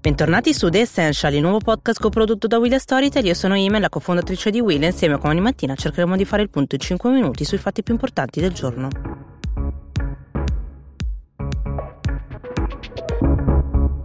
Bentornati su The Essential, il nuovo podcast coprodotto da Will Storytel. Io sono Ime, la cofondatrice di Will insieme come ogni mattina cercheremo di fare il punto in 5 minuti sui fatti più importanti del giorno.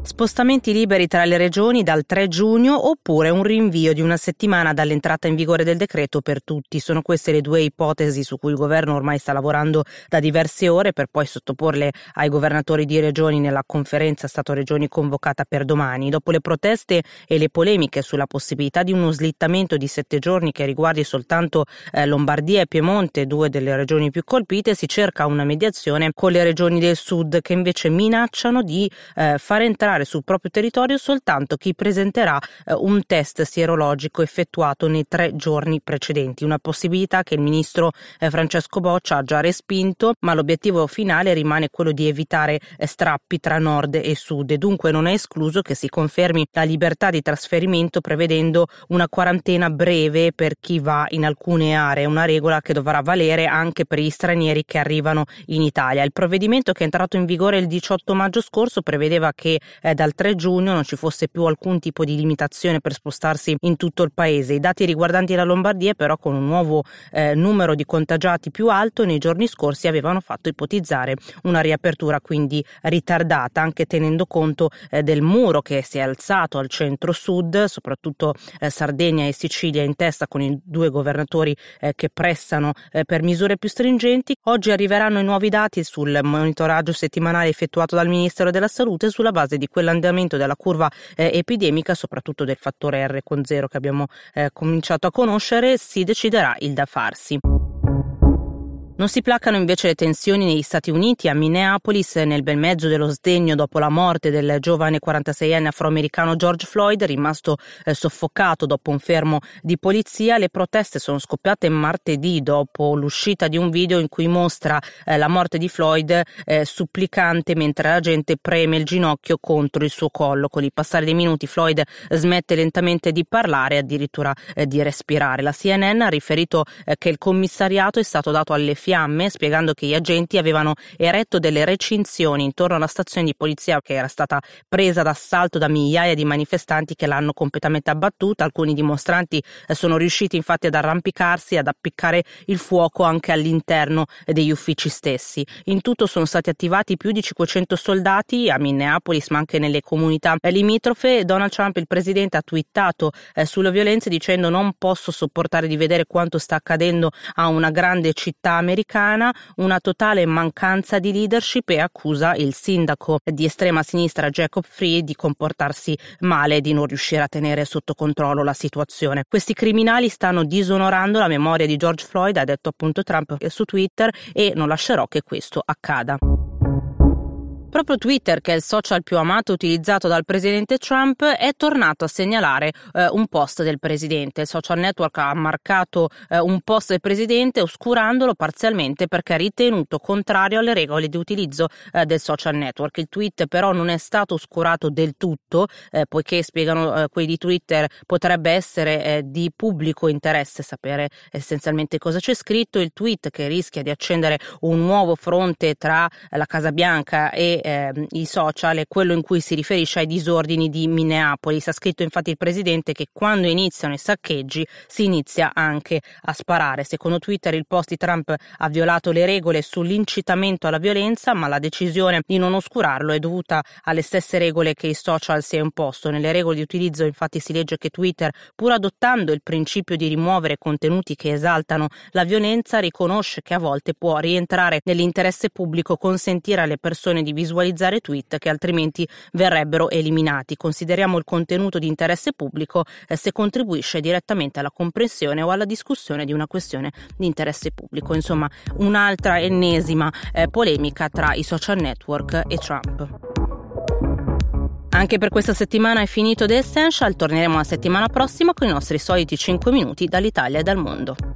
Spostamenti liberi tra le regioni dal 3 giugno oppure un rinvio di una settimana dall'entrata in vigore del decreto per tutti. Sono queste le due ipotesi su cui il governo ormai sta lavorando da diverse ore per poi sottoporle ai governatori di regioni nella conferenza Stato-Regioni convocata per domani. Dopo le proteste e le polemiche sulla possibilità di uno slittamento di sette giorni che riguardi soltanto eh, Lombardia e Piemonte, due delle regioni più colpite, si cerca una mediazione con le regioni del sud che invece minacciano di eh, far entrare entrare sul proprio territorio soltanto chi presenterà eh, un test sierologico effettuato nei tre giorni precedenti, una possibilità che il ministro eh, Francesco Boccia ha già respinto, ma l'obiettivo finale rimane quello di evitare eh, strappi tra nord e sud. E dunque non è escluso che si confermi la libertà di trasferimento prevedendo una quarantena breve per chi va in alcune aree, una regola che dovrà valere anche per gli stranieri che arrivano in Italia. Il provvedimento che è entrato in vigore il 18 maggio scorso prevedeva che eh, dal 3 giugno non ci fosse più alcun tipo di limitazione per spostarsi in tutto il paese. I dati riguardanti la Lombardia però con un nuovo eh, numero di contagiati più alto nei giorni scorsi avevano fatto ipotizzare una riapertura quindi ritardata anche tenendo conto eh, del muro che si è alzato al centro-sud, soprattutto eh, Sardegna e Sicilia in testa con i due governatori eh, che pressano eh, per misure più stringenti. Oggi arriveranno i nuovi dati sul monitoraggio settimanale effettuato dal Ministero della Salute sulla base di quell'andamento della curva eh, epidemica, soprattutto del fattore R con zero che abbiamo eh, cominciato a conoscere, si deciderà il da farsi. Non si placano invece le tensioni negli Stati Uniti. A Minneapolis, nel bel mezzo dello sdegno dopo la morte del giovane 46enne afroamericano George Floyd, rimasto eh, soffocato dopo un fermo di polizia, le proteste sono scoppiate martedì dopo l'uscita di un video in cui mostra eh, la morte di Floyd eh, supplicante mentre la gente preme il ginocchio contro il suo collo. Con il passare dei minuti Floyd smette lentamente di parlare e addirittura eh, di respirare. La CNN ha riferito eh, che il commissariato è stato dato alle fiamme, spiegando che gli agenti avevano eretto delle recinzioni intorno alla stazione di polizia che era stata presa d'assalto da migliaia di manifestanti che l'hanno completamente abbattuta. Alcuni dimostranti eh, sono riusciti infatti ad arrampicarsi e ad appiccare il fuoco anche all'interno degli uffici stessi. In tutto sono stati attivati più di 500 soldati a Minneapolis, ma anche nelle comunità limitrofe. Donald Trump, il presidente, ha twittato eh, sulle violenze dicendo non posso sopportare di vedere quanto sta accadendo a una grande città americana americana una totale mancanza di leadership e accusa il sindaco di estrema sinistra Jacob Free di comportarsi male e di non riuscire a tenere sotto controllo la situazione. Questi criminali stanno disonorando la memoria di George Floyd, ha detto appunto Trump su Twitter, e non lascerò che questo accada. Proprio Twitter, che è il social più amato utilizzato dal presidente Trump, è tornato a segnalare eh, un post del presidente. Il social network ha marcato eh, un post del presidente oscurandolo parzialmente perché ha ritenuto contrario alle regole di utilizzo eh, del social network. Il tweet però non è stato oscurato del tutto, eh, poiché spiegano eh, quelli di Twitter potrebbe essere eh, di pubblico interesse sapere essenzialmente cosa c'è scritto. Il tweet che rischia di accendere un nuovo fronte tra la Casa Bianca e eh, i social è quello in cui si riferisce ai disordini di Minneapolis. Ha scritto infatti il presidente che quando iniziano i saccheggi si inizia anche a sparare. Secondo Twitter il post di Trump ha violato le regole sull'incitamento alla violenza, ma la decisione di non oscurarlo è dovuta alle stesse regole che i social si è imposto. Nelle regole di utilizzo infatti si legge che Twitter, pur adottando il principio di rimuovere contenuti che esaltano la violenza, riconosce che a volte può rientrare nell'interesse pubblico consentire alle persone di visualizzare visualizzare tweet che altrimenti verrebbero eliminati. Consideriamo il contenuto di interesse pubblico eh, se contribuisce direttamente alla comprensione o alla discussione di una questione di interesse pubblico. Insomma, un'altra ennesima eh, polemica tra i social network e Trump. Anche per questa settimana è finito The Essential, torneremo la settimana prossima con i nostri soliti 5 minuti dall'Italia e dal mondo.